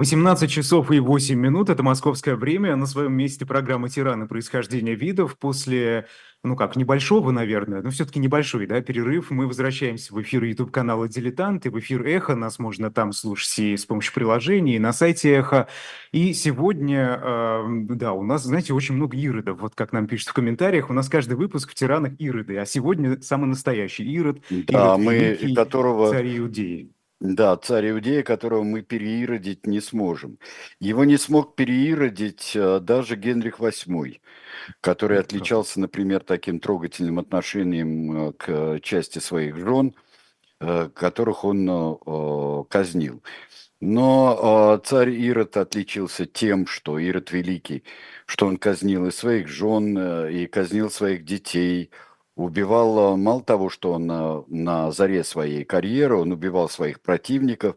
18 часов и 8 минут, это московское время, на своем месте программа «Тираны. Происхождение видов». После, ну как, небольшого, наверное, но все-таки небольшой, да, перерыв, мы возвращаемся в эфир YouTube-канала «Дилетанты», в эфир «Эхо», нас можно там слушать и с помощью приложений, и на сайте «Эхо». И сегодня, э, да, у нас, знаете, очень много иродов, вот как нам пишут в комментариях, у нас каждый выпуск в «Тиранах» ироды, а сегодня самый настоящий ирод, да, ирод мы, великий, которого... царь Иудеи. Да, царь Иудея, которого мы переиродить не сможем. Его не смог переиродить э, даже Генрих VIII, который отличался, например, таким трогательным отношением э, к части своих жен, э, которых он казнил. Но царь Ирод отличился тем, что Ирод Великий, что он казнил и своих жен, и казнил своих детей – убивал, мало того, что он на, на заре своей карьеры, он убивал своих противников,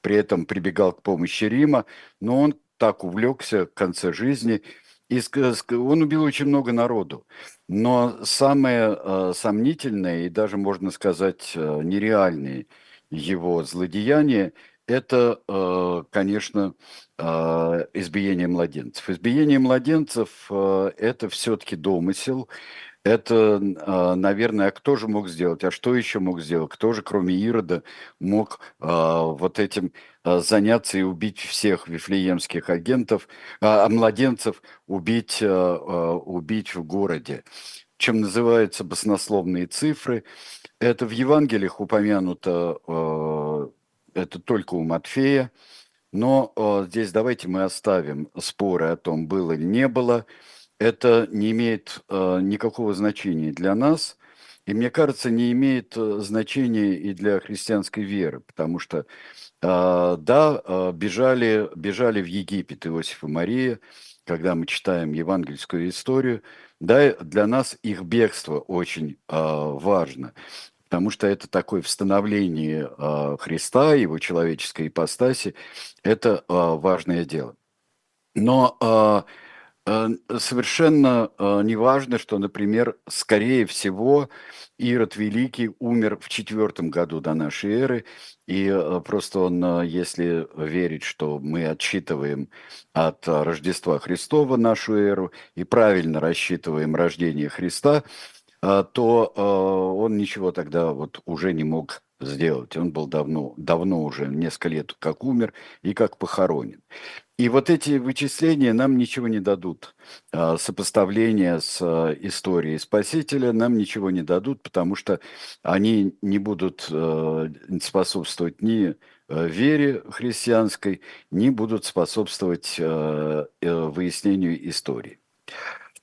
при этом прибегал к помощи Рима, но он так увлекся в конце жизни, и он убил очень много народу. Но самое э, сомнительное и даже, можно сказать, э, нереальное его злодеяние – это, э, конечно, э, избиение младенцев. Избиение младенцев э, – это все-таки домысел, это, а, наверное, а кто же мог сделать? А что еще мог сделать? Кто же, кроме Ирода, мог а, вот этим заняться и убить всех вифлеемских агентов, а младенцев убить, убить в городе? Чем называются баснословные цифры? Это в Евангелиях упомянуто, это только у Матфея, но здесь давайте мы оставим споры о том, было или не было – это не имеет э, никакого значения для нас, и мне кажется, не имеет э, значения и для христианской веры, потому что, э, да, бежали, бежали в Египет Иосиф и Мария, когда мы читаем евангельскую историю, да, для нас их бегство очень важно, потому что это такое восстановление э, Христа, его человеческой ипостаси, это важное дело. Но совершенно э, неважно, что, например, скорее всего, Ирод Великий умер в четвертом году до нашей эры, и э, просто он, если верить, что мы отсчитываем от Рождества Христова нашу эру и правильно рассчитываем рождение Христа, то он ничего тогда вот уже не мог сделать. Он был давно, давно уже, несколько лет как умер и как похоронен. И вот эти вычисления нам ничего не дадут. А, сопоставление с а, историей Спасителя нам ничего не дадут, потому что они не будут а, способствовать ни вере христианской, не будут способствовать э, выяснению истории.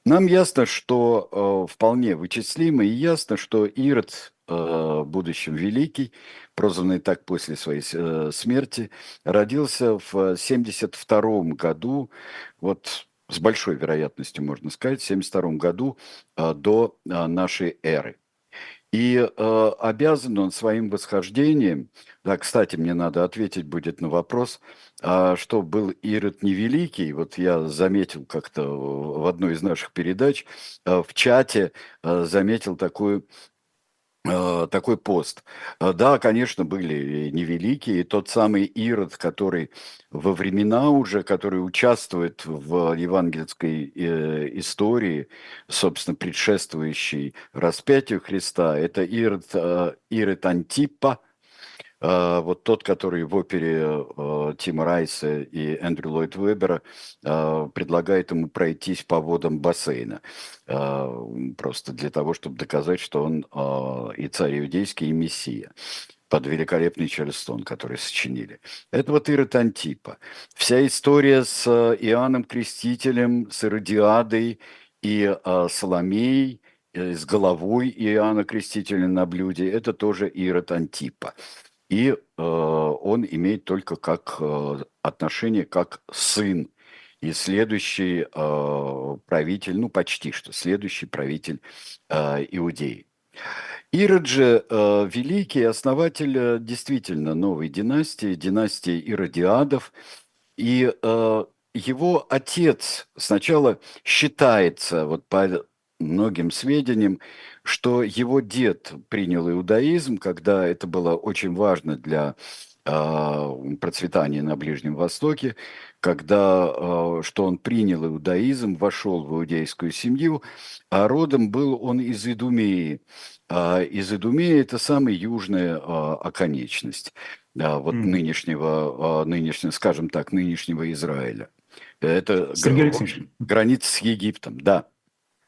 Нам ясно, что вполне вычислимо, и ясно, что Ирод в будущем великий, прозванный так после своей э, смерти, родился в 72 году, вот с большой вероятностью можно сказать, в 72 году э, до э, нашей эры. И э, обязан он своим восхождением, да, кстати, мне надо ответить будет на вопрос, а что был Ирод Невеликий, вот я заметил как-то в одной из наших передач, э, в чате э, заметил такую Э, такой пост. Э, да, конечно, были невеликие. И тот самый Ирод, который во времена уже, который участвует в евангельской э, истории, собственно, предшествующей распятию Христа, это Ирод, Ирод Антипа – вот тот, который в опере а, Тима Райса и Эндрю Ллойд Вебера а, предлагает ему пройтись по водам бассейна. Просто для того, чтобы доказать, что он и царь иудейский, и мессия под великолепный Чарльстон, который сочинили. Это вот Ирод Антипа. Вся история с Иоанном Крестителем, с Иродиадой и Соломеей, э, с головой Иоанна Крестителя на блюде, это тоже Ирод Антипа и э, он имеет только как э, отношение как сын и следующий э, правитель, ну почти что следующий правитель э, Иудеи. Ирод же э, великий основатель э, действительно новой династии, династии Иродиадов, и э, его отец сначала считается, вот по многим сведениям, что его дед принял иудаизм, когда это было очень важно для а, процветания на Ближнем Востоке, когда, а, что он принял иудаизм, вошел в иудейскую семью, а родом был он из Идумеи. А из Идумеи это самая южная оконечность вот mm. нынешнего, нынешнего, скажем так, нынешнего Израиля. Это граница с Египтом, да.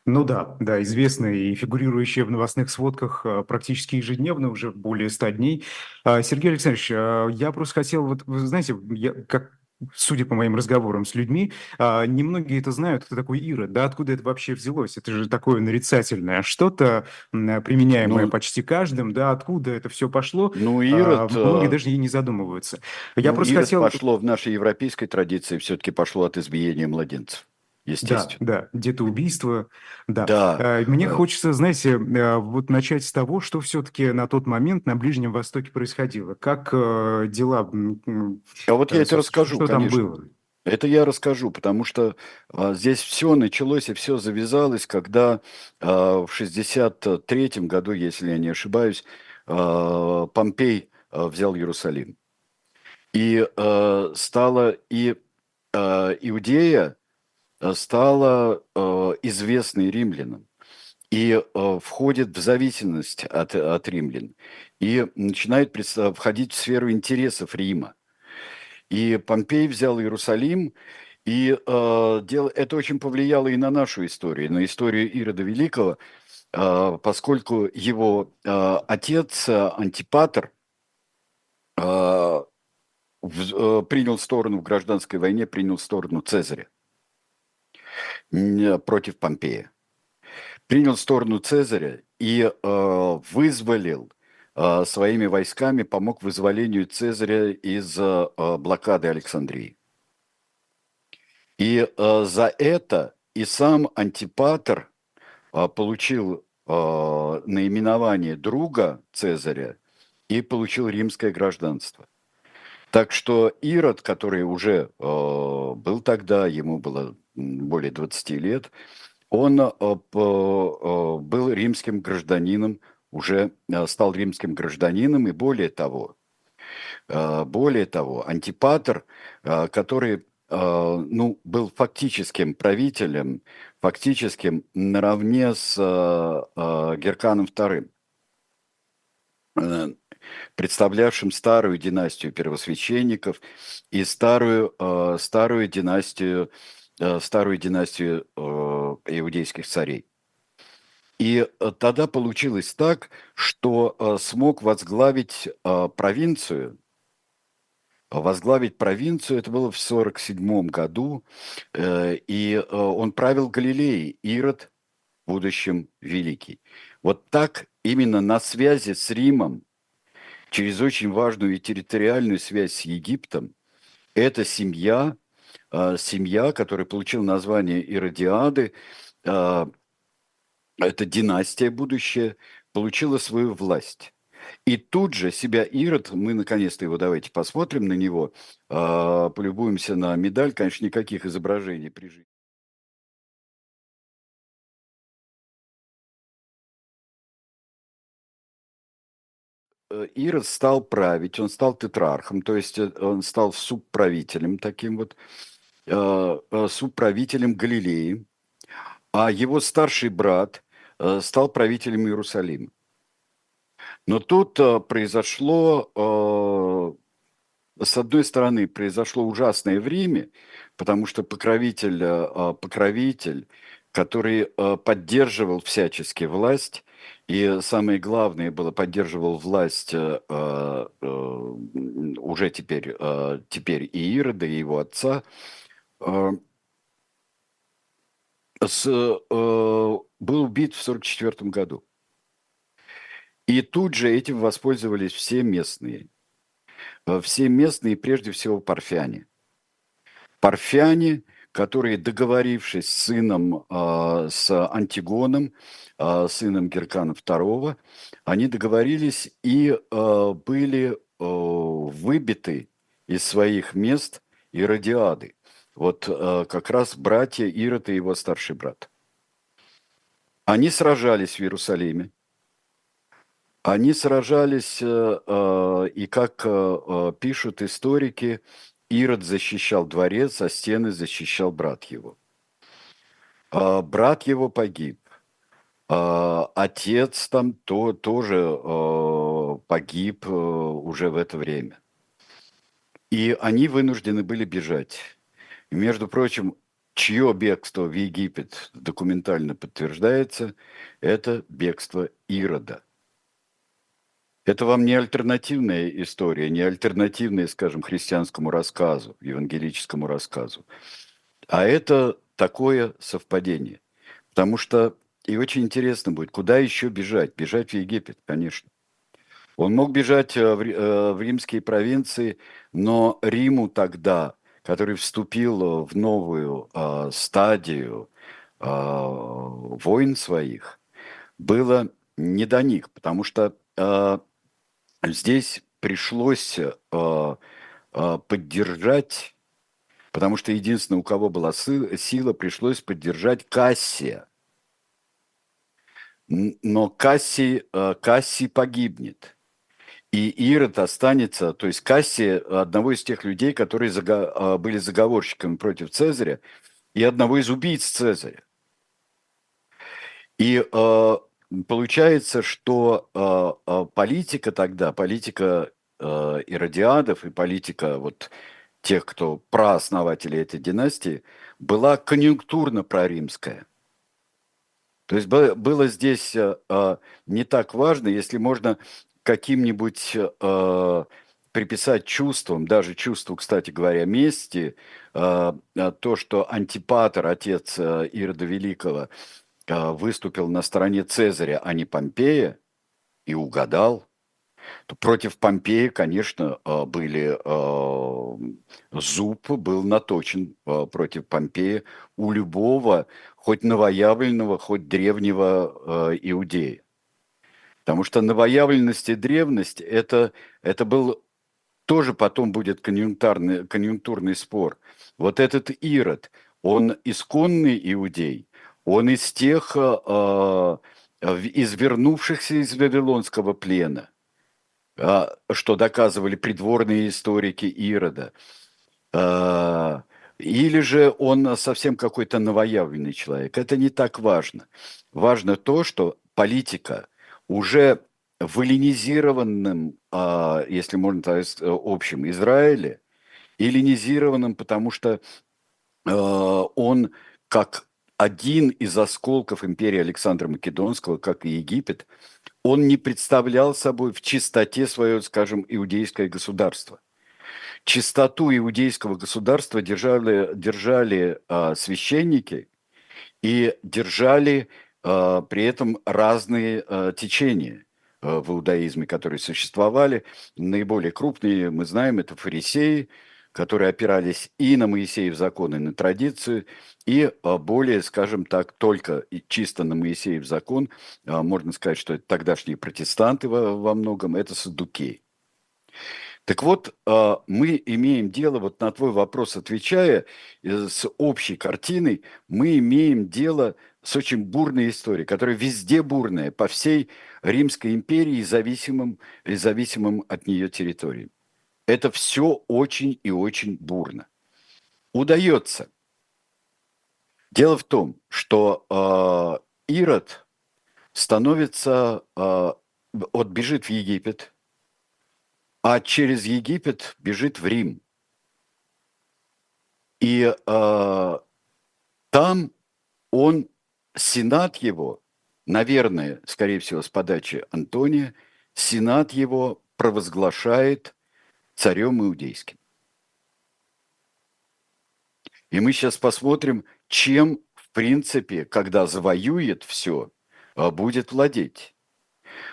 Ну да, да, известная и фигурирующая в новостных сводках а, практически ежедневно, уже более ста дней. А, Сергей Александрович, а, я просто хотел, вот, вы знаете, я, как судя по моим разговорам с людьми, немногие это знают, кто такой Ира, да, откуда это вообще взялось? Это же такое нарицательное что-то, применяемое ну, почти каждым, да, откуда это все пошло? Ну, Ирод... Многие даже и не задумываются. Я ну, просто Ирод хотел... пошло в нашей европейской традиции, все-таки пошло от избиения младенцев естественно. Да, да, где-то убийство, да. да. А, мне да. хочется, знаете, а, вот начать с того, что все-таки на тот момент на Ближнем Востоке происходило. Как э, дела? А вот я это расскажу, Что конечно. там было? Это я расскажу, потому что а, здесь все началось и все завязалось, когда а, в 63 году, если я не ошибаюсь, а, Помпей а, взял Иерусалим. И а, стала и а, Иудея Э, стала э, известной римлянам и э, входит в зависимость от, от римлян и начинает входить в сферу интересов Рима. И Помпей взял Иерусалим, и э, дело, это очень повлияло и на нашу историю, на историю Ирода Великого, э, поскольку его э, отец Антипатр э, в, э, принял сторону в гражданской войне, принял сторону Цезаря против Помпея. Принял сторону Цезаря и э, вызволил э, своими войсками, помог вызволению Цезаря из э, блокады Александрии. И э, за это и сам Антипатр э, получил э, наименование друга Цезаря и получил римское гражданство. Так что Ирод, который уже э, был тогда, ему было более 20 лет, он э, э, был римским гражданином, уже э, стал римским гражданином, и более того, более того, Антипатр, который ну, был фактическим правителем, фактическим наравне с Герканом II, представлявшим старую династию первосвященников и старую, старую династию старую династию э, иудейских царей. И э, тогда получилось так, что смог возглавить провинцию, возглавить провинцию, это было в 1947 году, и он правил Галилеей, Ирод, в будущем великий. Вот так именно на связи с Римом, через очень важную и территориальную связь с Египтом, эта семья а, семья, которая получила название Иродиады, а, это династия будущая, получила свою власть. И тут же себя Ирод, мы наконец-то его давайте посмотрим на него, а, полюбуемся на медаль, конечно, никаких изображений при жизни. Э, Ирод стал править, он стал тетрархом, то есть э, он стал субправителем таким вот. Э, э, субправителем Галилеи, а его старший брат э, стал правителем Иерусалима. Но тут произошло, с одной стороны, произошло ужасное время, потому что покровитель, покровитель который поддерживал всячески власть, и самое главное было, поддерживал власть уже теперь, теперь и Ирода, и его отца, с, э, был убит в 1944 году. И тут же этим воспользовались все местные. Э, все местные, прежде всего, парфяне. Парфяне, которые, договорившись с сыном, э, с Антигоном, сыном Геркана II, они договорились и были выбиты из своих мест Иродиады. Вот э, как раз братья Ирод и его старший брат. Они сражались в Иерусалиме. Они сражались, э, э, и как э, пишут историки, Ирод защищал дворец, а стены защищал брат его. А, брат его погиб. А, отец там то, тоже погиб уже в это время. И они вынуждены были бежать. Между прочим, чье бегство в Египет документально подтверждается, это бегство Ирода – это вам не альтернативная история, не альтернативная, скажем, христианскому рассказу, евангелическому рассказу, а это такое совпадение. Потому что и очень интересно будет, куда еще бежать? Бежать в Египет, конечно. Он мог бежать э, э, в римские провинции, но Риму тогда, который вступил в новую э, стадию э, войн своих, было не до них, потому что э, здесь пришлось э, э, поддержать, потому что единственное, у кого была сила, пришлось поддержать Кассия. Но Кассий, э, Кассий погибнет. И Ирод останется, то есть Кассия одного из тех людей, которые зага, были заговорщиками против Цезаря, и одного из убийц Цезаря. И Получается, что э, э, политика тогда, политика э, иродиадов и политика вот тех, кто прооснователи этой династии, была конъюнктурно проримская. То есть было здесь э, э, не так важно, если можно каким-нибудь э, приписать чувствам, даже чувству, кстати говоря, мести, э, э то, что Антипатор, отец э, Ирода Великого, а, выступил на стороне Цезаря, а не Помпея, и угадал, то против Помпея, конечно, а, были а, зуб был наточен против Помпея у любого, хоть новоявленного, хоть древнего иудея. Потому что новоявленность и древность это, это был тоже потом будет конъюнктурный, конъюнктурный спор. Вот этот Ирод, он исконный иудей – он из тех, э, э, из вернувшихся из Вавилонского плена, э, что доказывали придворные историки Ирода. Э, или же он совсем какой-то новоявленный человек. Это не так важно. Важно то, что политика уже в эллинизированном, э, если можно сказать, э, общем Израиле, эллинизированном, потому что э, он как один из осколков империи Александра Македонского, как и Египет, он не представлял собой в чистоте свое, скажем, иудейское государство. Чистоту иудейского государства держали, держали а, священники и держали а, при этом разные а, течения а, в иудаизме, которые существовали. Наиболее крупные, мы знаем, это фарисеи, которые опирались и на Моисеев закон, и на традицию, и а, более, скажем так, только чисто на Моисеев закон, а, можно сказать, что это тогдашние протестанты во, во многом, это садукеи. Так вот, а, мы имеем дело, вот на твой вопрос отвечая, э, с общей картиной, мы имеем дело с очень бурной историей, которая везде бурная, по всей Римской империи и зависимым, и зависимым от нее территориям. Это все очень и очень бурно. Удается. Дело в том, что э, Ирод становится, э, вот бежит в Египет, а через Египет бежит в Рим. И э, там он, сенат его, наверное, скорее всего, с подачи Антония, сенат его провозглашает царем иудейским. И мы сейчас посмотрим, чем, в принципе, когда завоюет все, а, будет владеть.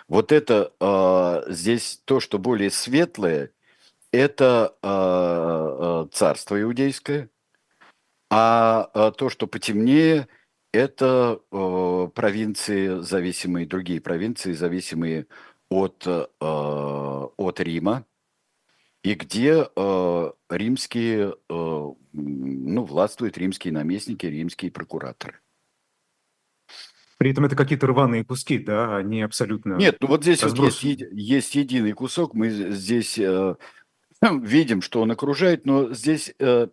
Вот это э, здесь то, что более светлое, это э, царство иудейское, а то, что потемнее, это э, провинции зависимые, другие провинции, зависимые от, э, от Рима, и где э, римские, э, ну, властвуют римские наместники, римские прокураторы. При этом это какие-то рваные куски, да, они абсолютно Нет, ну вот здесь вот есть, есть единый кусок, мы здесь э, видим, что он окружает, но здесь э,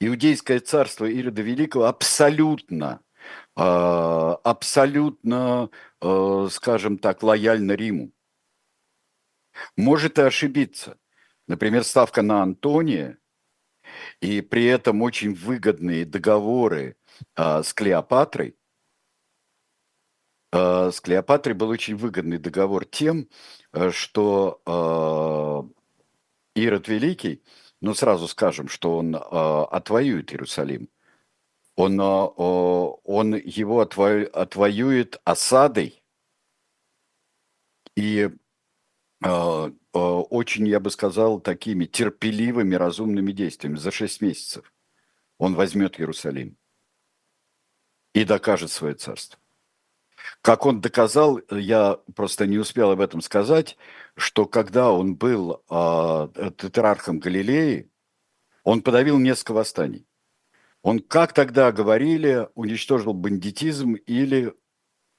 иудейское царство Ирода Великого абсолютно, э, абсолютно, э, скажем так, лояльно Риму. Может и ошибиться. Например, ставка на Антония, и при этом очень выгодные договоры э, с Клеопатрой. Э, с Клеопатрой был очень выгодный договор тем, э, что э, Ирод Великий, ну сразу скажем, что он отвоюет Иерусалим. Он, он его отво, отвоюет осадой и очень, я бы сказал, такими терпеливыми, разумными действиями. За шесть месяцев он возьмет Иерусалим и докажет свое царство. Как он доказал, я просто не успел об этом сказать, что когда он был э, тетрархом Галилеи, он подавил несколько восстаний. Он, как тогда говорили, уничтожил бандитизм или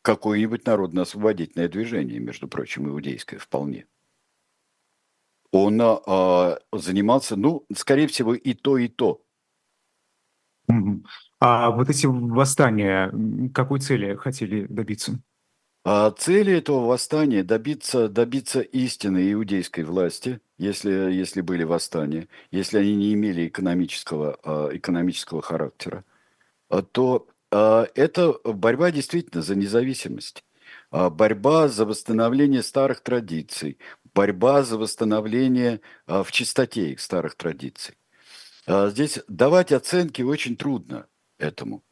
какое-нибудь народно-освободительное движение, между прочим, иудейское вполне он а, занимался, ну, скорее всего, и то, и то. А вот эти восстания, какой цели хотели добиться? А цели этого восстания добиться, добиться истины иудейской власти, если, если были восстания, если они не имели экономического, а, экономического характера, а, то а, это борьба действительно за независимость, борьба за восстановление старых традиций, борьба за восстановление в чистоте их старых традиций. Здесь давать оценки очень трудно этому.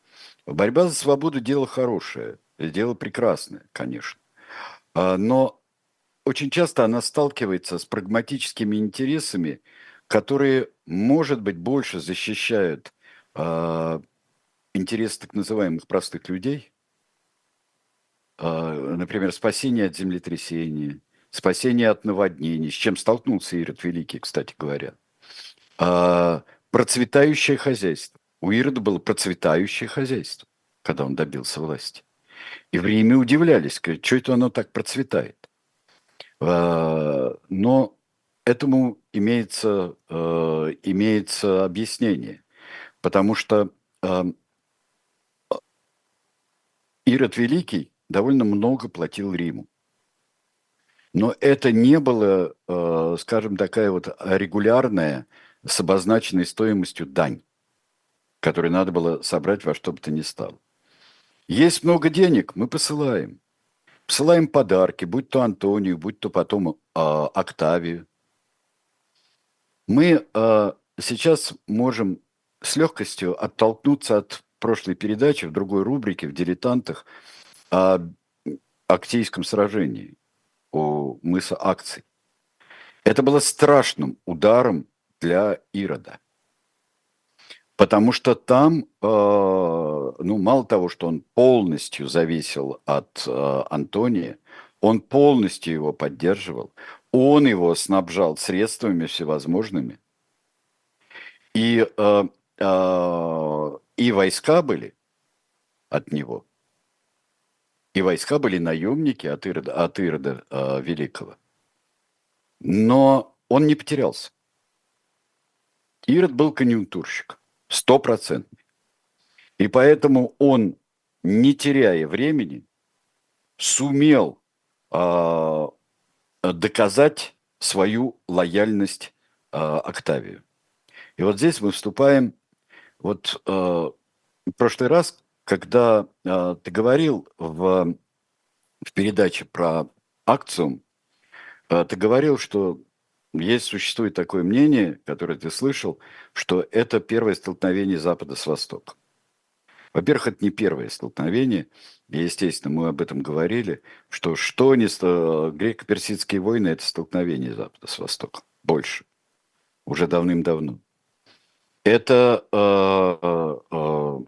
Борьба за свободу – дело хорошее, дело прекрасное, конечно. А, но очень часто она сталкивается с прагматическими интересами, которые, может быть, больше защищают интересы так называемых простых людей, например, спасение от землетрясения – спасение от наводнений, с чем столкнулся Ирод Великий, кстати говоря. А, процветающее хозяйство. У Ирода было процветающее хозяйство, когда он добился власти. И в Риме удивлялись, что это оно так процветает. А, но этому имеется, а, имеется объяснение, потому что а, Ирод Великий довольно много платил Риму. Но это не было, скажем, такая вот регулярная с обозначенной стоимостью дань, которую надо было собрать во что бы то ни стало. Есть много денег, мы посылаем. Посылаем подарки, будь то Антонию, будь то потом э, Октавию. Мы э, сейчас можем с легкостью оттолкнуться от прошлой передачи в другой рубрике, в «Дилетантах», о Актейском сражении у мыса акций. Это было страшным ударом для Ирода. Потому что там, э, ну, мало того, что он полностью зависел от э, Антония, он полностью его поддерживал, он его снабжал средствами всевозможными. И, э, и войска были от него – и войска были наемники от Ирода, от Ирода Великого. Но он не потерялся. Ирод был конъюнктурщик, стопроцентный. И поэтому он, не теряя времени, сумел э, доказать свою лояльность э, Октавию. И вот здесь мы вступаем, вот э, в прошлый раз когда э, ты говорил в, в передаче про акцию, э, ты говорил, что есть, существует такое мнение, которое ты слышал, что это первое столкновение Запада с Востоком. Во-первых, это не первое столкновение. Естественно, мы об этом говорили, что что не греко-персидские войны – это столкновение Запада с Востоком. Больше. Уже давным-давно. Это э, э,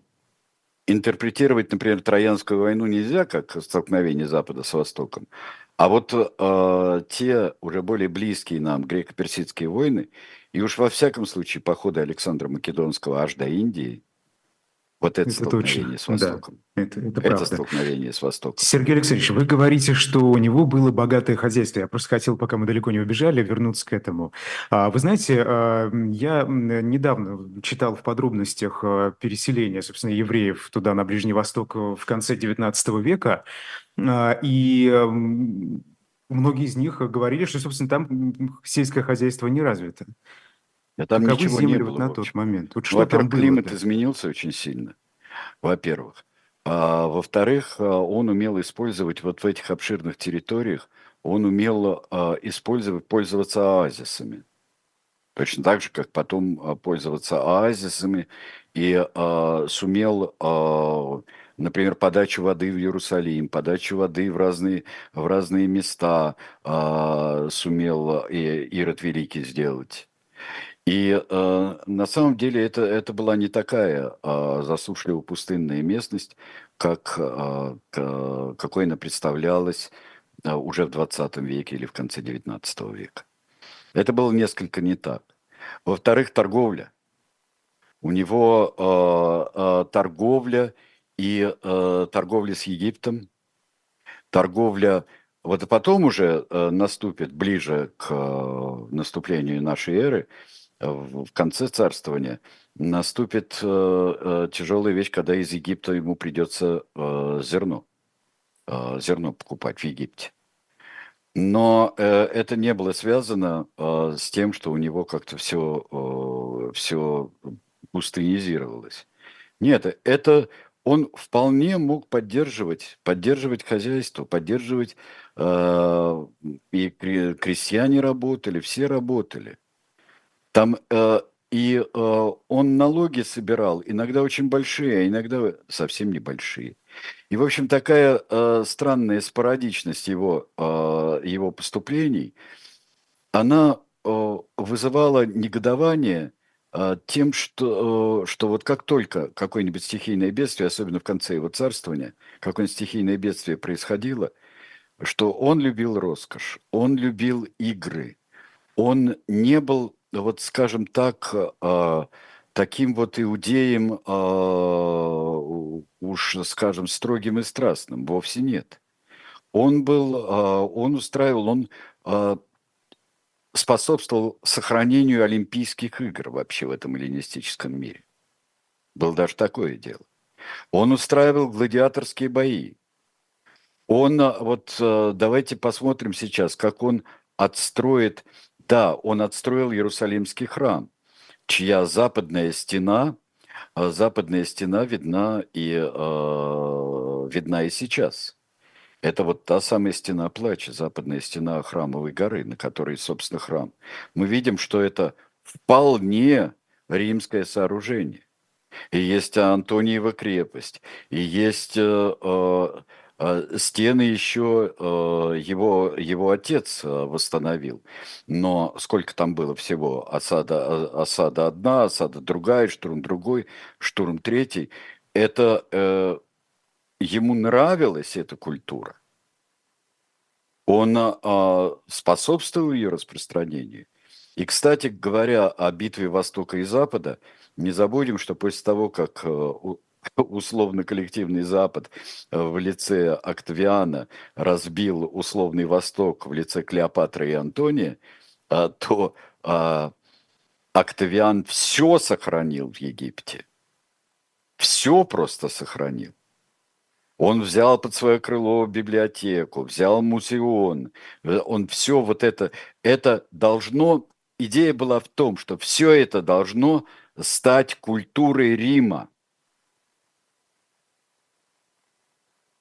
интерпретировать, например, Троянскую войну нельзя как столкновение Запада с Востоком, а вот э, те уже более близкие нам греко-персидские войны, и уж во всяком случае походы Александра Македонского аж до Индии, Вот это, Это столкновение точно, с да, Востоком. это, это Это правда. столкновение с Востоком. Сергей Алексеевич, вы говорите, что у него было богатое хозяйство. Я просто хотел, пока мы далеко не убежали, вернуться к этому. А, Вы знаете, а, я недавно читал в подробностях а, переселение, собственно, евреев туда, на Ближний Восток, э, в конце XIX века. А, И многие из них говорили, что, собственно, там сельское хозяйство не развито. А там Каковы ничего не было, вот на тот момент? Вот Ну, Во-первых, климат да? изменился очень сильно, во-первых. А во-вторых, а, он умел использовать вот в этих обширных территориях, он умел а, использовать, пользоваться оазисами. Точно так же, как потом а, пользоваться оазисами и а, сумел, например, подачу воды в Иерусалим, подачу воды в разные, в разные места а, сумел и Ирод Великий сделать. И э, на самом деле это, это была не такая э, засушливо-пустынная местность, как, э, к- какой она представлялась э, уже в 20 веке или в конце 19 века. Это было несколько не так. Во-вторых, торговля. У него э, э, торговля и э, торговля с Египтом, торговля, вот и потом уже э, наступит ближе к э, наступлению нашей эры, э, в конце царствования, наступит э, э, тяжелая вещь, когда из Египта ему придется э, зерно, э, зерно покупать в Египте. Но э, это не было связано э, с тем, что у него как-то все, э, все пустынизировалось. Нет, это он вполне мог поддерживать, поддерживать хозяйство, поддерживать, э, и кре- крестьяне работали, все работали. Там э, и э, он налоги собирал, иногда очень большие, а иногда совсем небольшие. И, в общем, такая э, странная спорадичность его, э, его поступлений, она э, вызывала негодование тем, что, э, что вот как только какое-нибудь стихийное бедствие, особенно в конце его царствования, какое-нибудь стихийное бедствие происходило, что он любил роскошь, он любил игры, он не был, вот скажем так, э, таким вот иудеем, э, уж скажем, строгим и страстным, вовсе нет. Он был, он устраивал, он способствовал сохранению Олимпийских игр вообще в этом эллинистическом мире. Было даже такое дело. Он устраивал гладиаторские бои. Он, а, вот э, давайте посмотрим сейчас, как он отстроит, да, он отстроил Иерусалимский храм, чья западная стена, а, западная стена видна и, э, видна и сейчас. Это вот та самая стена плача, западная стена храмовой горы, на которой, собственно, храм. Мы видим, что это вполне римское сооружение. И есть Антониева крепость, и есть э, э, э, стены еще э, его, его отец э, восстановил. Но сколько там было всего? Осада, э, осада одна, осада другая, штурм другой, штурм третий. Это ему нравилась эта культура. Он э, способствовал ее распространению. И, кстати говоря, о битве Востока и Запада, не забудем, что после того, как э, условно-коллективный Запад э, в лице Октавиана разбил условный Восток в лице Клеопатры и Антония, а, то а, Октавиан все сохранил в Египте. Все просто сохранил. Он взял под свое крыло библиотеку, взял музеон. Он все вот это, это должно, идея была в том, что все это должно стать культурой Рима.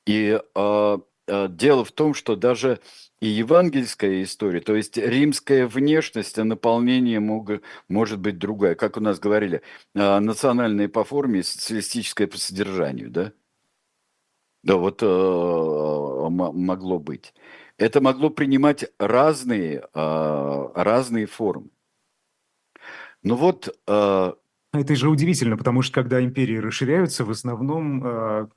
И э, э, дело в том, что даже и евангельская история, то есть римская внешность, а наполнение мог- может быть другая. Как у нас говорили, э, национальная по форме, социалистическая по содержанию, да? Да, вот э, могло быть. Это могло принимать разные, э, разные формы. Ну вот, э, Это же удивительно, потому что когда империи расширяются, в основном э,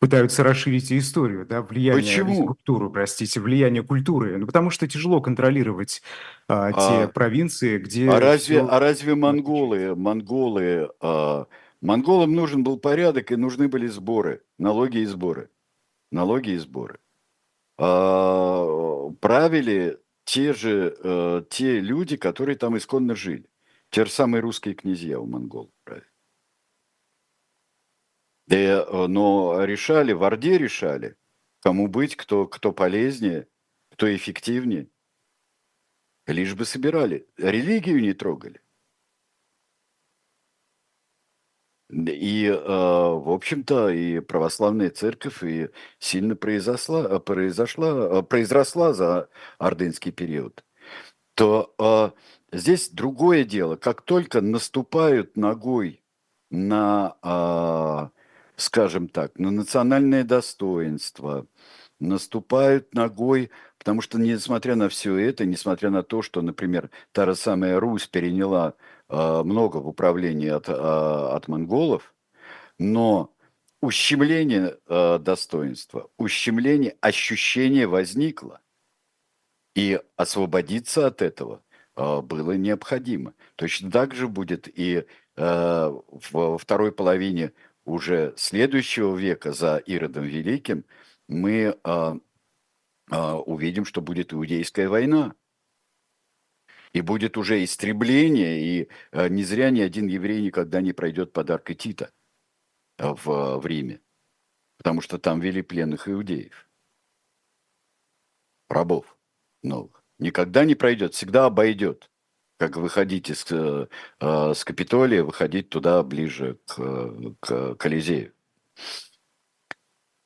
пытаются расширить и историю, да, влияние, Почему? культуру, простите, влияние культуры. Ну, потому что тяжело контролировать а, те а, провинции, где а разве, все... а разве монголы, монголы, э, Монголам нужен был порядок и нужны были сборы, налоги и сборы. Налоги и сборы. А, правили те же, э, те люди, которые там исконно жили. Те же самые русские князья у монголов правили. Э, но решали, в Орде решали, кому быть, кто, кто полезнее, кто эффективнее. Лишь бы собирали. Религию не трогали. И, э, в общем-то, и православная церковь и сильно произошла, произошла, произросла за ордынский период. То э, здесь другое дело. Как только наступают ногой на, э, скажем так, на национальное достоинство, наступают ногой, потому что, несмотря на все это, несмотря на то, что, например, та же самая Русь переняла много в управлении от, э, от монголов, но ущемление э, достоинства, ущемление ощущения возникло. И освободиться от этого было необходимо. Точно так же будет и во второй половине уже следующего века за Иродом Великим – мы увидим, что будет иудейская война. И будет уже истребление, и а, не зря ни один еврей никогда не пройдет подарка Тита а, в, в Риме, потому что там вели пленных иудеев, рабов новых. Никогда не пройдет, всегда обойдет. Как выходить из, э, с Капитолия, выходить туда ближе к, к Колизею.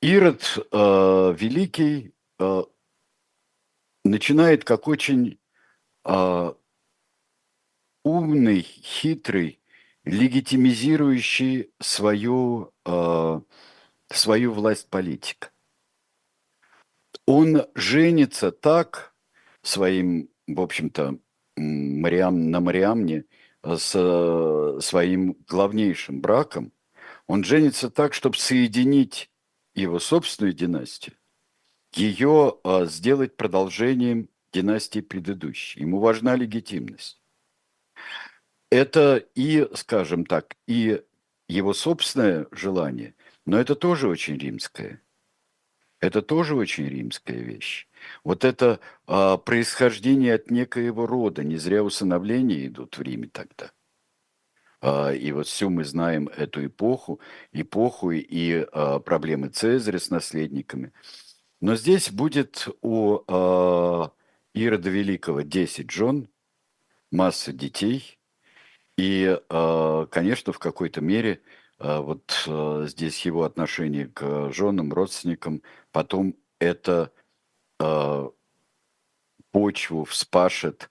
Ирод э, Великий э, начинает как очень э, умный, хитрый, легитимизирующий свою, э, свою власть политик. Он женится так своим, в общем-то, Мариам, на Мариамне с э, своим главнейшим браком. Он женится так, чтобы соединить его собственную династию, ее а, сделать продолжением династии предыдущей. Ему важна легитимность. Это и, скажем так, и его собственное желание, но это тоже очень римское. Это тоже очень римская вещь. Вот это а, происхождение от некоего рода, не зря усыновления идут в Риме тогда. А, и вот всю мы знаем эту эпоху, эпоху и а, проблемы Цезаря с наследниками. Но здесь будет у а, Ирода Великого 10 жен, масса детей. И, конечно, в какой-то мере вот здесь его отношение к женам, родственникам, потом это почву вспашет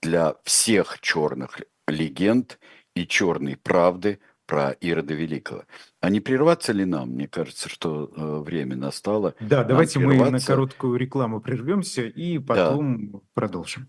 для всех черных легенд – и черной правды про Ирода Великого. А не прерваться ли нам? Мне кажется, что э, время настало. Да, давайте мы на короткую рекламу прервемся и потом да. продолжим.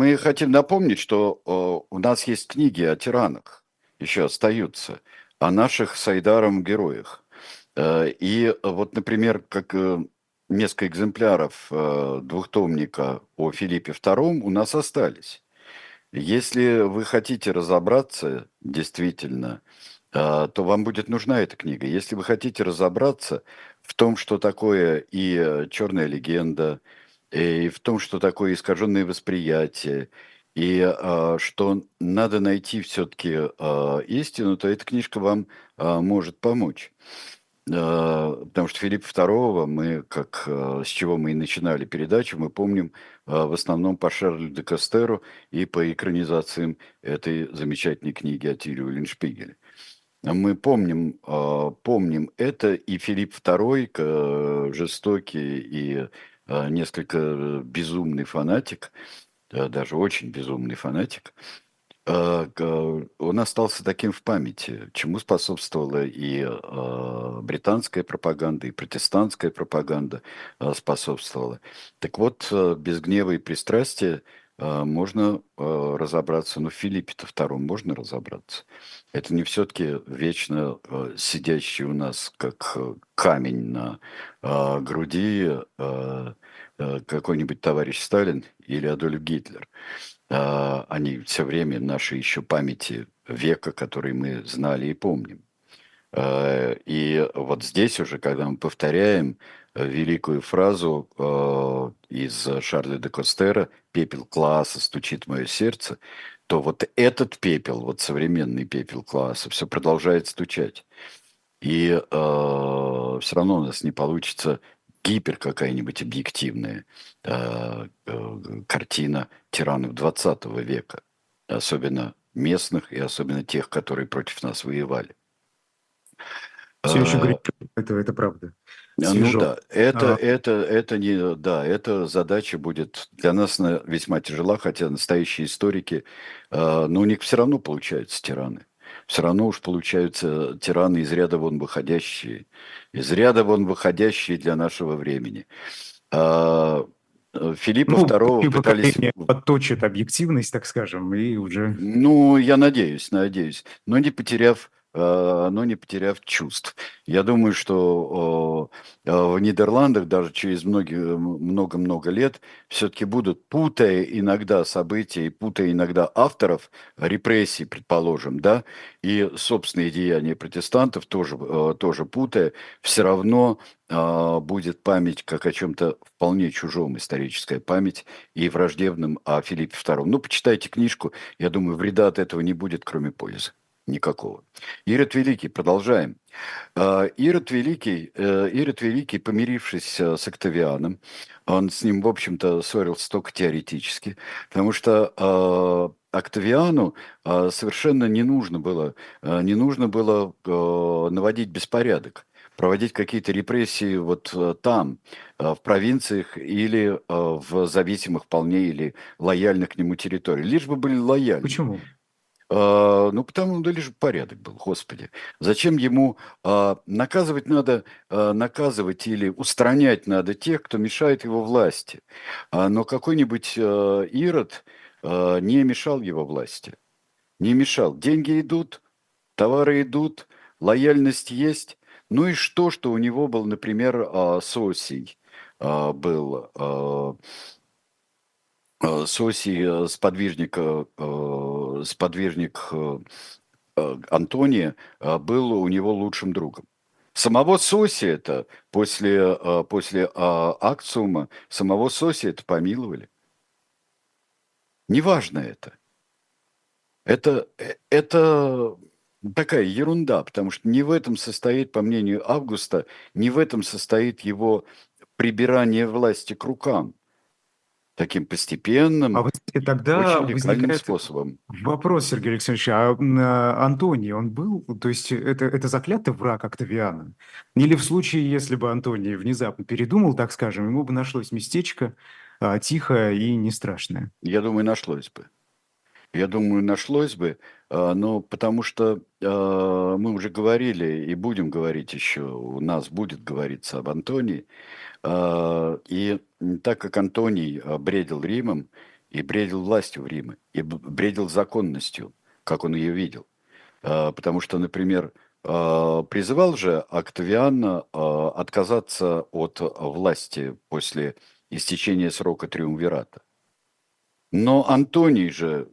Мы хотим напомнить, что э, у нас есть книги о тиранах, еще остаются, о наших с Айдаром героях. Э, и вот, например, как э, несколько экземпляров двухтомника о Филиппе II у нас остались. Если вы хотите разобраться действительно, то вам будет нужна эта книга. Если вы хотите разобраться в том, что такое и черная легенда, и в том, что такое искаженное восприятие, и а, что надо найти все-таки а, истину, то эта книжка вам а, может помочь. А, потому что Филиппа II, мы, как, а, с чего мы и начинали передачу, мы помним а, в основном по Шарлю де Кастеру и по экранизациям этой замечательной книги о Тире Уллиншпигеле. Мы помним, помним это, и Филипп II, жестокий и несколько безумный фанатик, даже очень безумный фанатик, он остался таким в памяти, чему способствовала и британская пропаганда, и протестантская пропаганда способствовала. Так вот, без гнева и пристрастия можно разобраться, ну, в Филиппе-то втором можно разобраться. Это не все-таки вечно сидящий у нас как камень на груди какой-нибудь товарищ Сталин или Адольф Гитлер. А, они все время наши еще памяти века, который мы знали и помним. А, и вот здесь уже, когда мы повторяем великую фразу а, из Шарля де Костера «Пепел класса стучит мое сердце», то вот этот пепел, вот современный пепел класса, все продолжает стучать. И э, все равно у нас не получится гипер какая-нибудь объективная э, э, картина тиранов 20 века, особенно местных и особенно тех, которые против нас воевали. Все еще говорит, это, это правда. Свежо. Ну да, это, а. это, это не, да, эта задача будет для нас весьма тяжела, хотя настоящие историки, э, но у них все равно получаются тираны все равно уж получаются тираны из ряда вон выходящие, из ряда вон выходящие для нашего времени. Э, Филиппа ну, II пытались... Подточит объективность, так скажем, и уже... Ну, я надеюсь, надеюсь. Но не потеряв Э, но не потеряв чувств. Я думаю, что э, в Нидерландах даже через много-много лет все-таки будут, путая иногда события и путая иногда авторов репрессий, предположим, да, и собственные деяния протестантов тоже, э, тоже путая, все равно будет память как о чем-то вполне чужом, историческая память и враждебным о Филиппе II. Ну, почитайте книжку, я думаю, вреда от этого не будет, кроме пользы никакого. Ирод Великий, продолжаем. А, Ирод Великий, э, Ирод Великий, помирившись э, с Октавианом, он с ним, в общем-то, ссорился только теоретически, потому что а, Октавиану а, совершенно не нужно было, не нужно было наводить беспорядок проводить какие-то репрессии вот там, в провинциях или в зависимых вполне или лояльных к нему территориях. Лишь бы были лояльны. Почему? А, ну, потому что лишь порядок был, господи. Зачем ему а, наказывать надо, а, наказывать или устранять надо тех, кто мешает его власти. Но какой-нибудь Ирод не мешал его власти. Не мешал. Деньги идут, товары идут, лояльность есть. Ну и что, что у него был, например, Сосий был Соси, э, сподвижник, э, сподвижник Антония, был у него лучшим другом. Самого Соси это после, после акциума, самого Соси это помиловали. Неважно это. Это, это такая ерунда, потому что не в этом состоит, по мнению Августа, не в этом состоит его прибирание власти к рукам таким постепенным а вот тогда очень возникает способом. Вопрос, Сергей Александрович, а, а Антоний, он был, то есть это, это заклятый враг Октавиана? Или в случае, если бы Антоний внезапно передумал, так скажем, ему бы нашлось местечко а, тихое и не страшное? Я думаю, нашлось бы. Я думаю, нашлось бы, а, но потому что а, мы уже говорили и будем говорить еще, у нас будет говориться об Антонии, и так как Антоний а, бредил Римом и бредил властью в Риме, и бредил законностью, как он ее видел, а, потому что, например, призывал же Октавиан отказаться от власти после истечения срока триумвирата. Но Антоний же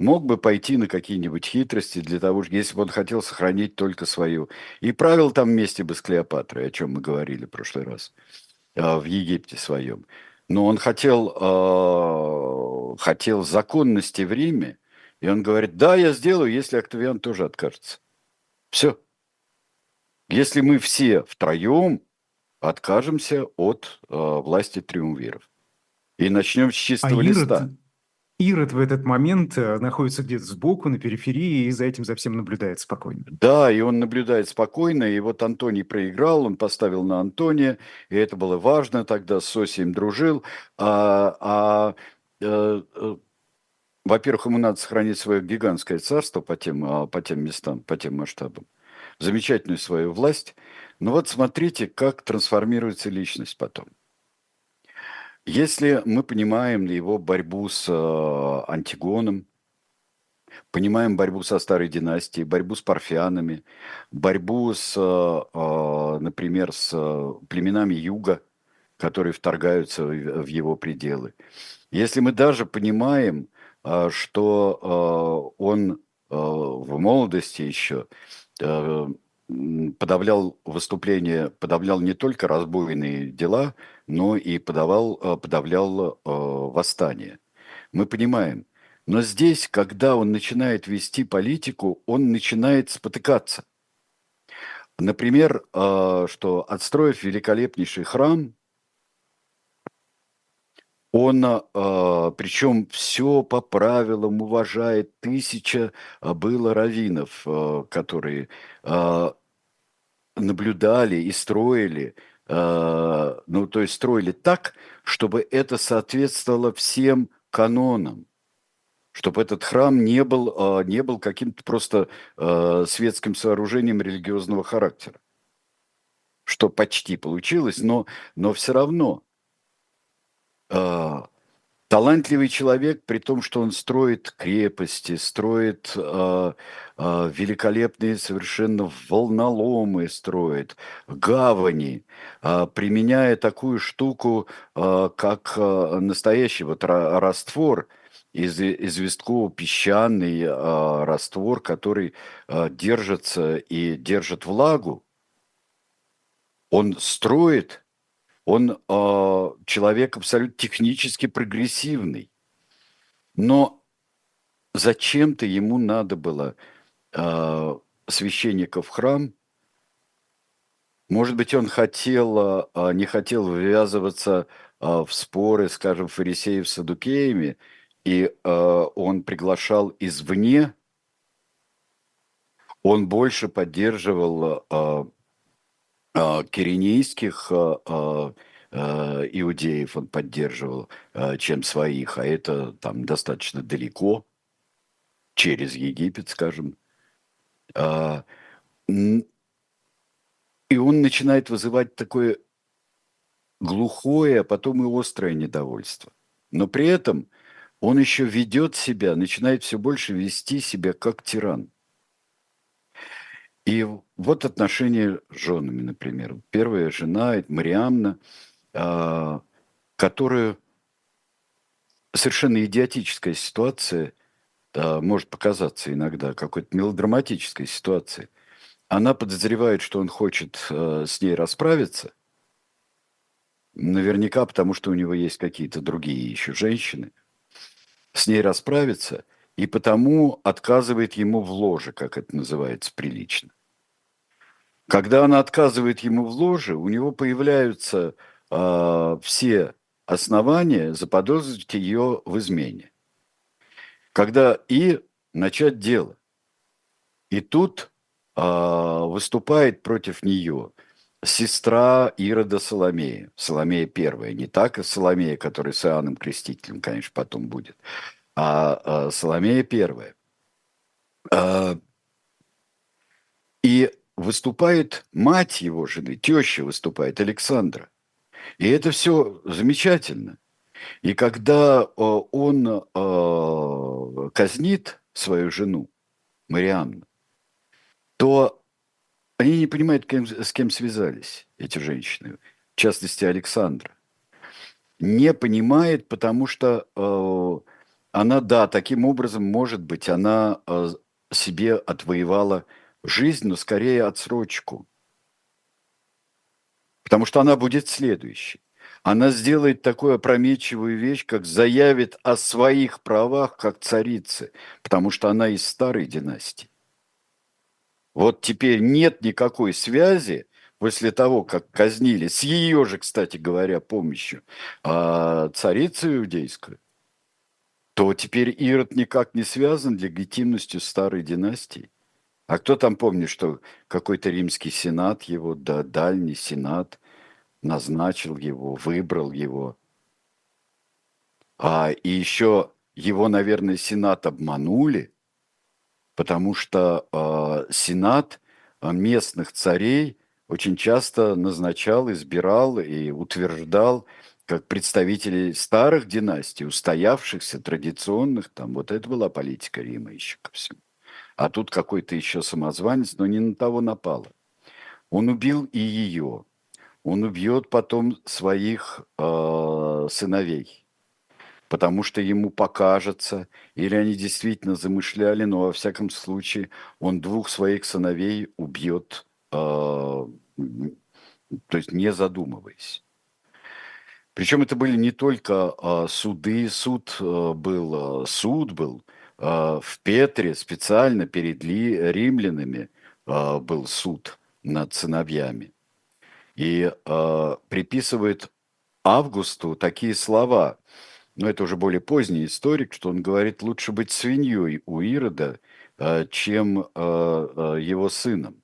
мог бы пойти на какие-нибудь хитрости для того, если бы он хотел сохранить только свою. И правил там вместе бы с Клеопатрой, о чем мы говорили в прошлый раз, э, в Египте своем. Но он хотел, э, хотел законности в Риме, и он говорит, да, я сделаю, если Октавиан тоже откажется. Все. Если мы все втроем откажемся от э, власти триумвиров и начнем с чистого а листа. Ирод в этот момент э, находится где-то сбоку, на периферии, и за этим за всем наблюдает спокойно. Да, и он наблюдает спокойно, и вот Антоний проиграл, он поставил на Антония, и это было важно, тогда с Осием дружил, а, а э, во-первых, ему надо сохранить свое гигантское царство по тем, а, по тем местам, по тем масштабам, замечательную свою власть. Но вот смотрите, как трансформируется личность потом. Если мы понимаем его борьбу с э, Антигоном, понимаем борьбу со старой династией, борьбу с парфянами, борьбу с, э, например, с племенами юга, которые вторгаются в его пределы. Если мы даже понимаем, э, что он в молодости еще подавлял выступления, подавлял не только разбойные дела, но и подавал, э, подавлял э, восстание. Мы понимаем. Но здесь, когда он начинает вести политику, он начинает спотыкаться. Например, э, что отстроив великолепнейший храм, он, причем все по правилам уважает, тысяча было раввинов, которые наблюдали и строили, э, ну, то есть строили так, чтобы это соответствовало всем канонам, чтобы этот храм не был, э, не был каким-то просто э, светским сооружением религиозного характера. Что почти получилось, но, но все равно талантливый человек, при том, что он строит крепости, строит э, э, великолепные совершенно волноломы, строит гавани, э, применяя такую штуку, э, как э, настоящий вот раствор, из, известково-песчаный э, раствор, который э, держится и держит влагу. Он строит он э, человек абсолютно технически прогрессивный. Но зачем-то ему надо было э, священников в храм. Может быть, он хотел, э, не хотел ввязываться э, в споры, скажем, фарисеев с садукеями, и э, он приглашал извне. Он больше поддерживал э, а, киренейских а, а, иудеев он поддерживал, чем своих, а это там достаточно далеко, через Египет, скажем. И он начинает вызывать такое глухое, а потом и острое недовольство. Но при этом он еще ведет себя, начинает все больше вести себя как тиран. И вот отношения с женами, например. Первая жена, это Мариамна, а, которая совершенно идиотическая ситуация, может показаться иногда какой-то мелодраматической ситуацией. Она подозревает, что он хочет а, с ней расправиться, наверняка потому, что у него есть какие-то другие еще женщины, с ней расправиться – и потому отказывает ему в ложе, как это называется прилично. Когда она отказывает ему в ложе, у него появляются э, все основания заподозрить ее в измене. Когда и начать дело. И тут э, выступает против нее сестра Ирода Соломея, Соломея первая, не так, а Соломея, которая с Иоанном Крестителем, конечно, потом будет, а, а Соломея первая. А, и выступает мать его жены, теща выступает, Александра. И это все замечательно. И когда он казнит свою жену, Марианну, то они не понимают, с кем связались эти женщины, в частности Александра. не понимает, потому что она, да, таким образом, может быть, она э, себе отвоевала жизнь, но скорее отсрочку. Потому что она будет следующей. Она сделает такую опрометчивую вещь, как заявит о своих правах как царицы, потому что она из старой династии. Вот теперь нет никакой связи после того, как казнили, с ее же, кстати говоря, помощью, а, царицу иудейскую, то теперь Ирод никак не связан легитимностью старой династии. А кто там помнит, что какой-то римский сенат его, да, дальний сенат, назначил его, выбрал его. А, и еще его, наверное, сенат обманули, потому что э, сенат местных царей очень часто назначал, избирал и утверждал как представителей старых династий, устоявшихся, традиционных, там вот это была политика Рима еще ко всему. А тут какой-то еще самозванец, но не на того напало. Он убил и ее. Он убьет потом своих э, сыновей, потому что ему покажется, или они действительно замышляли, но во всяком случае он двух своих сыновей убьет, э, то есть не задумываясь. Причем это были не только а, суды, суд а, был, а, суд был а, в Петре специально перед ли, римлянами а, был суд над сыновьями. И а, приписывает Августу такие слова, но это уже более поздний историк, что он говорит, лучше быть свиньей у Ирода, а, чем а, а, его сыном.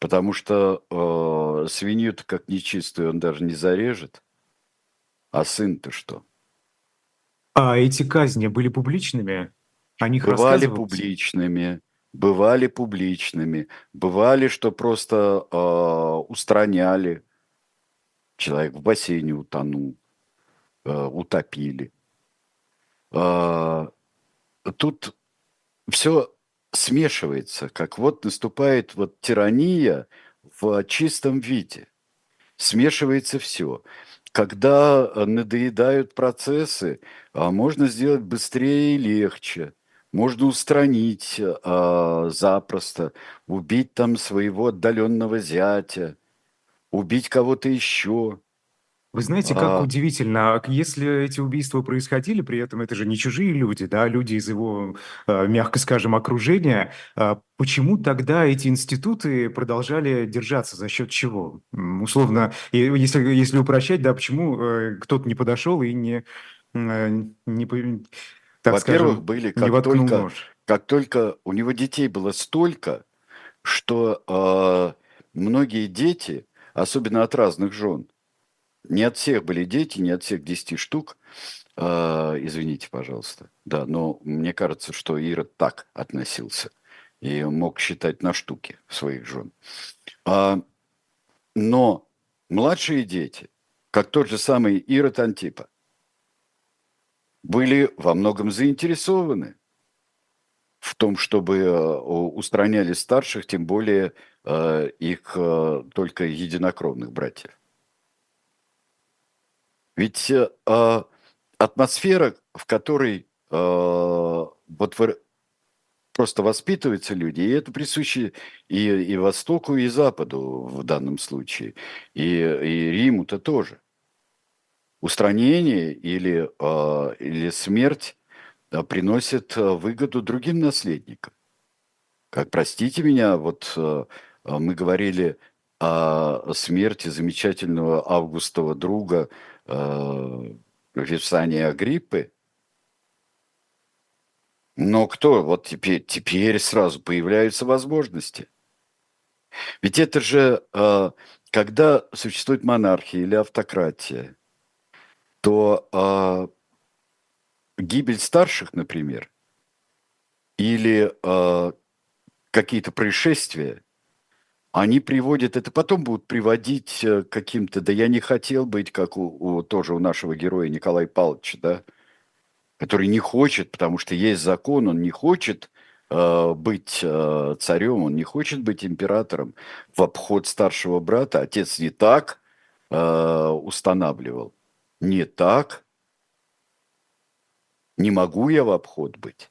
Потому что э, свинью-то как нечистую он даже не зарежет, а сын-то что? А эти казни были публичными? О них бывали публичными, бывали публичными, бывали, что просто э, устраняли. Человек в бассейне утонул, э, утопили. Э, тут все смешивается, как вот наступает вот тирания в чистом виде. Смешивается все когда э, надоедают процессы, а можно сделать быстрее и легче. Можно устранить а, запросто, убить там своего отдаленного зятя, убить кого-то еще. Вы знаете, как а... удивительно, а если эти убийства происходили, при этом это же не чужие люди, да, люди из его, а, мягко скажем, окружения, а почему тогда эти институты продолжали держаться, за счет чего? Условно, если, если упрощать, да, почему э, кто-то не подошел и не, э, не так Во-первых, скажем, были как не только, нож. как только у него детей было столько, что э, многие дети, особенно от разных жен, не от всех были дети, не от всех 10 штук. Э, извините, пожалуйста. Да, но мне кажется, что Ирод так относился. И мог считать на штуки своих жен. А, но младшие дети, как тот же самый Ирод Антипа, были во многом заинтересованы в том, чтобы э, устраняли старших, тем более э, их э, только единокровных братьев. Ведь э, а, атмосфера, в которой э, вот просто воспитываются люди, и это присуще и, и Востоку, и Западу в данном случае, и, и Риму-то тоже. Устранение или, э, или смерть э, приносит э, выгоду другим наследникам. Как, простите меня, вот э, мы говорили о смерти замечательного августова друга э, Випсания Агриппы. Но кто? Вот теперь, теперь сразу появляются возможности. Ведь это же, э, когда существует монархия или автократия, то э, гибель старших, например, или э, какие-то происшествия – они приводят, это потом будут приводить э, каким-то, да я не хотел быть, как у, у тоже у нашего героя Николая Павловича, да, который не хочет, потому что есть закон, он не хочет э, быть э, царем, он не хочет быть императором в обход старшего брата. Отец не так э, устанавливал. не так, не могу я в обход быть.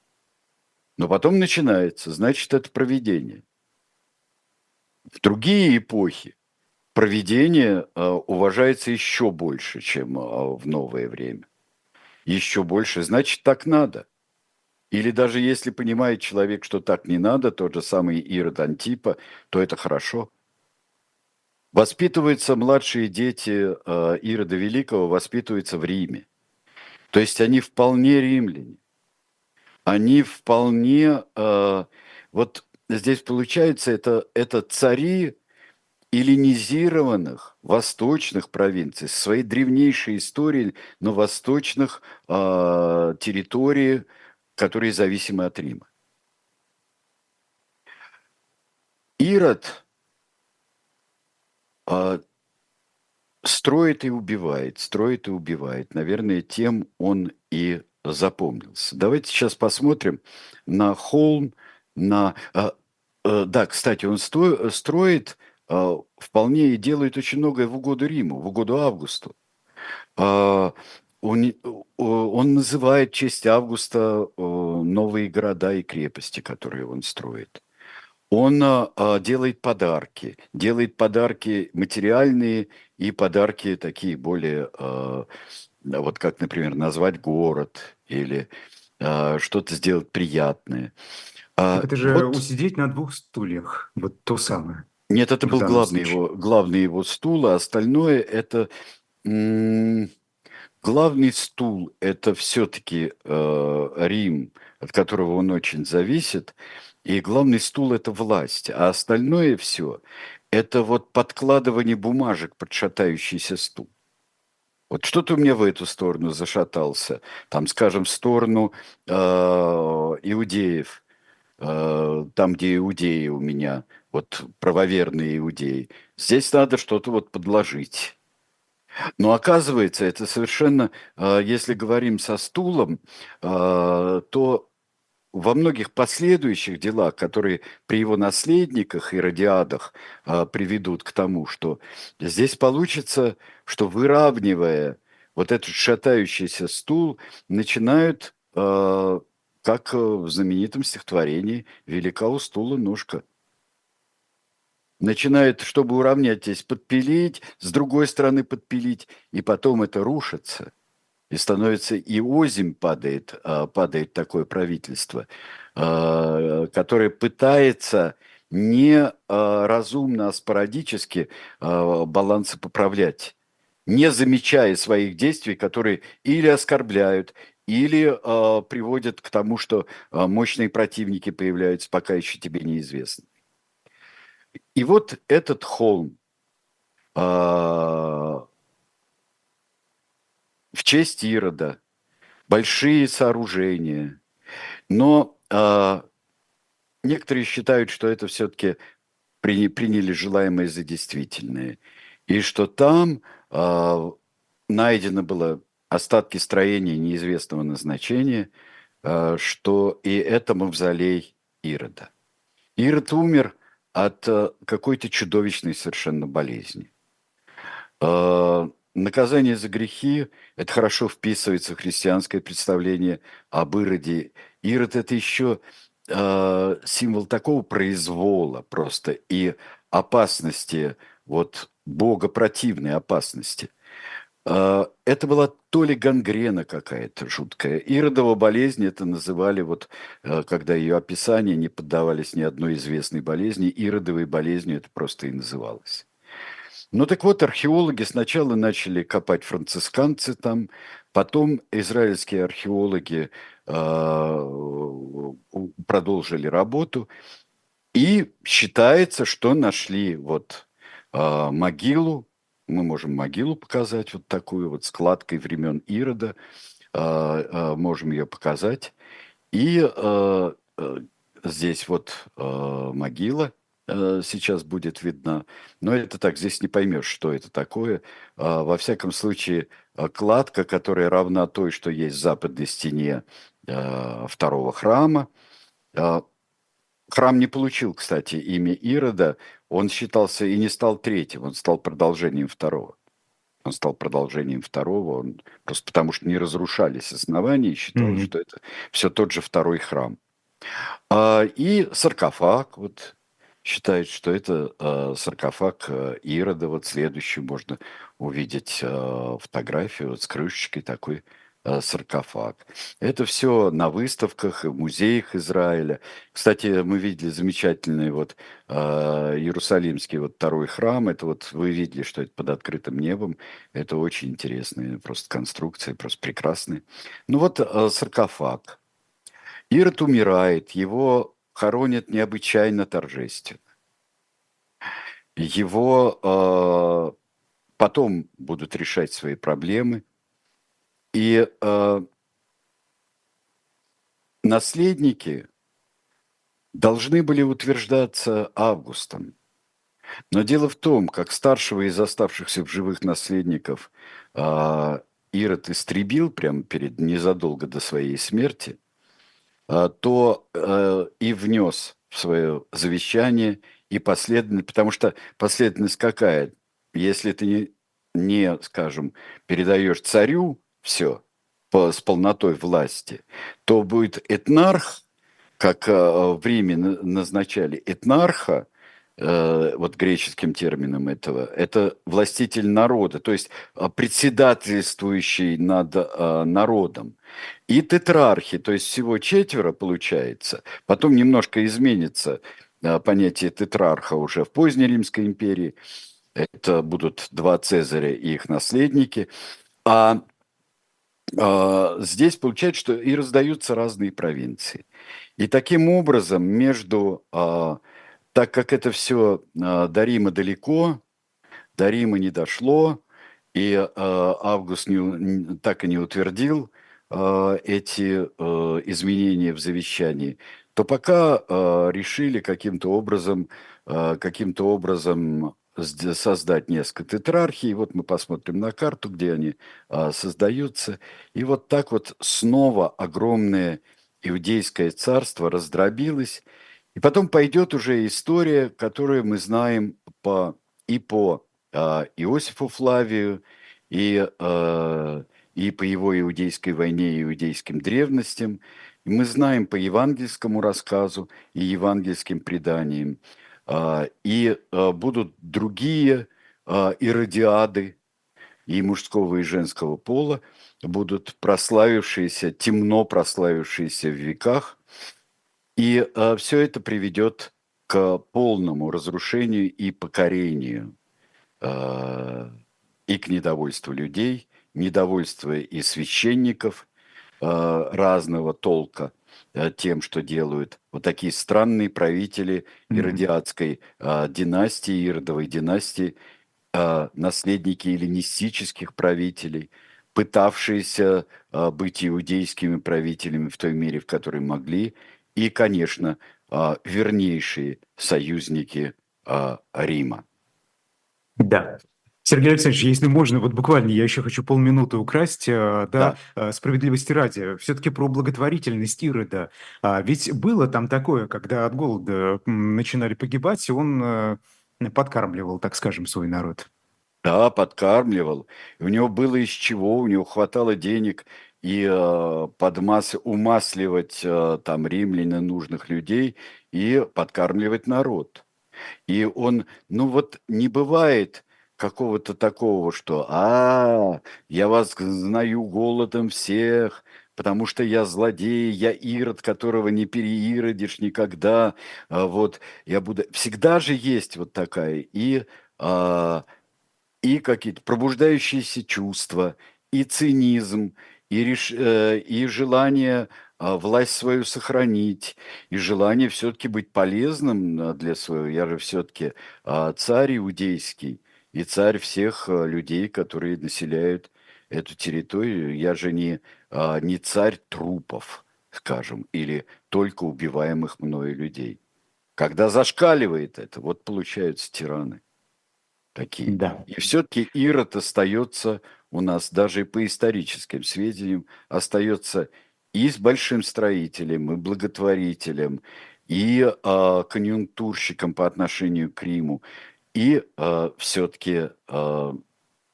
Но потом начинается, значит, это проведение. В другие эпохи проведение э, уважается еще больше, чем э, в новое время. Еще больше, значит, так надо. Или даже если понимает человек, что так не надо, тот же самый Ирод Антипа, то это хорошо. Воспитываются младшие дети э, Ирода Великого, воспитываются в Риме. То есть они вполне римляне. Они вполне... Вот здесь получается, это, это цари эллинизированных восточных провинций, своей древнейшей историей, но восточных э, территорий, которые зависимы от Рима. Ирод э, строит и убивает, строит и убивает. Наверное, тем он и запомнился. Давайте сейчас посмотрим на холм, на... Э, э, да, кстати, он строит э, вполне и делает очень многое в угоду Риму, в угоду Августу. Он, он называет в честь Августа новые города и крепости, которые он строит. Он делает подарки, делает подарки материальные и подарки такие более, вот как, например, назвать город или что-то сделать приятное. Так это же вот, усидеть на двух стульях, вот то самое. Нет, это был главный его, главный его стул, а остальное это... М- главный стул – это все-таки э, Рим, от которого он очень зависит, и главный стул – это власть, а остальное все – это вот подкладывание бумажек под шатающийся стул. Вот что-то у меня в эту сторону зашатался, там, скажем, в сторону э, иудеев, там, где иудеи у меня, вот правоверные иудеи. Здесь надо что-то вот подложить. Но оказывается, это совершенно, э, если говорим со стулом, э, то во многих последующих делах, которые при его наследниках и радиадах э, приведут к тому, что здесь получится, что выравнивая вот этот шатающийся стул, начинают, как в знаменитом стихотворении «Велика у стула ножка» начинает, чтобы уравнять здесь, подпилить, с другой стороны подпилить, и потом это рушится. И становится, и озим падает, а, падает такое правительство, а, которое пытается не а, разумно, а спорадически балансы поправлять, не замечая своих действий, которые или оскорбляют, или э, приводят к тому, что э, мощные противники появляются, пока еще тебе неизвестно. И вот этот холм а, в честь Ирода, большие сооружения, но а, некоторые считают, что это все-таки при, приняли желаемое за действительное, и что там а, найдено было остатки строения неизвестного назначения, а, что и это мавзолей Ирода. Ирод умер – от э, какой-то чудовищной совершенно болезни. Э, наказание за грехи – это хорошо вписывается в христианское представление об Ироде. Ирод – это еще э, символ такого произвола просто и опасности, вот Бога противной опасности. А, это была то ли гангрена какая-то жуткая. Иродова болезнь это называли, вот э, когда ее описания не поддавались ни одной известной болезни, иродовой болезнью это просто и называлось. Ну так вот, археологи сначала начали копать францисканцы там, потом израильские археологи э, продолжили работу, и считается, что нашли вот могилу мы можем могилу показать, вот такую вот складкой времен Ирода, а, а, можем ее показать. И а, здесь вот могила сейчас будет видна. Но это так, здесь не поймешь, что это такое. Во всяком случае, кладка, которая равна той, что есть в западной стене второго храма. Храм не получил, кстати, имя Ирода, он считался и не стал третьим, он стал продолжением второго. Он стал продолжением второго, он просто потому что не разрушались основания, и считалось, mm-hmm. что это все тот же второй храм. А, и саркофаг, вот считает, что это э, саркофаг э, Ирода. Вот следующий можно увидеть э, фотографию вот с крышечкой такой саркофаг. Это все на выставках в музеях Израиля. Кстати, мы видели замечательный вот э, Иерусалимский вот второй храм. Это вот вы видели, что это под открытым небом. Это очень интересные просто конструкции, просто прекрасные. Ну вот э, саркофаг. Ирод умирает, его хоронят необычайно торжественно. Его э, потом будут решать свои проблемы. И э, наследники должны были утверждаться Августом. Но дело в том, как старшего из оставшихся в живых наследников э, Ирод истребил прямо перед незадолго до своей смерти – а, то э, и внес в свое завещание и последовательность, потому что последовательность какая? Если ты не, не скажем, передаешь царю все по, с полнотой власти, то будет этнарх, как э, в Риме назначали этнарха, э, вот греческим термином этого, это властитель народа, то есть председательствующий над народом и тетрархи, то есть всего четверо получается. Потом немножко изменится понятие тетрарха уже в поздней Римской империи. Это будут два Цезаря и их наследники. А здесь получается, что и раздаются разные провинции. И таким образом между, а, так как это все а, до Рима далеко, до Рима не дошло, и а, Август не, так и не утвердил эти изменения в завещании, то пока решили каким-то образом, каким-то образом создать несколько тетрархий. Вот мы посмотрим на карту, где они э, создаются. И вот так вот снова огромное иудейское царство раздробилось. И потом пойдет уже история, которую мы знаем по, и по э, Иосифу Флавию, и э, и по его иудейской войне и иудейским древностям. И мы знаем по евангельскому рассказу и евангельским преданиям. А, и а, будут другие а, иродиады и мужского, и женского пола, будут прославившиеся, темно прославившиеся в веках. И все это приведет к полному разрушению и покорению и к недовольству людей, недовольство и священников разного толка тем, что делают. Вот такие странные правители иродиадской э, династии, иродовой династии, э, наследники эллинистических правителей, пытавшиеся э, быть иудейскими правителями в той мере, в которой могли, и, конечно, э, вернейшие союзники э, Рима. Да, Сергей Александрович, если можно, вот буквально я еще хочу полминуты украсть, э, да, да. Э, справедливости ради, все-таки про благотворительность Ирода. А ведь было там такое, когда от голода начинали погибать, он э, подкармливал, так скажем, свой народ. Да, подкармливал. У него было из чего, у него хватало денег и э, подмас... умасливать э, там римлян нужных людей и подкармливать народ. И он, ну вот не бывает какого-то такого, что «А, я вас знаю голодом всех, потому что я злодей, я ирод, которого не переиродишь никогда, а вот я буду...» Всегда же есть вот такая и, а, и какие-то пробуждающиеся чувства, и цинизм, и, реш... Э, и желание а, власть свою сохранить, и желание все-таки быть полезным для своего. Я же все-таки царь иудейский, и царь всех э, людей, которые населяют эту территорию. Я же не, а, не царь трупов, скажем, или только убиваемых мною людей. Когда зашкаливает это, вот получаются тираны такие. Да. И все-таки Ирод остается у нас, даже и по историческим сведениям, остается и с большим строителем, и благотворителем, и э, конъюнктурщиком по отношению к Риму, и э, все-таки э,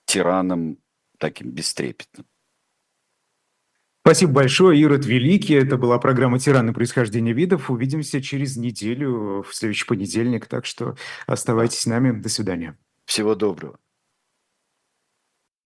тираном таким бестрепетным. Спасибо большое, Ирод Великий. Это была программа «Тираны. Происхождение видов». Увидимся через неделю, в следующий понедельник. Так что оставайтесь с нами. До свидания. Всего доброго.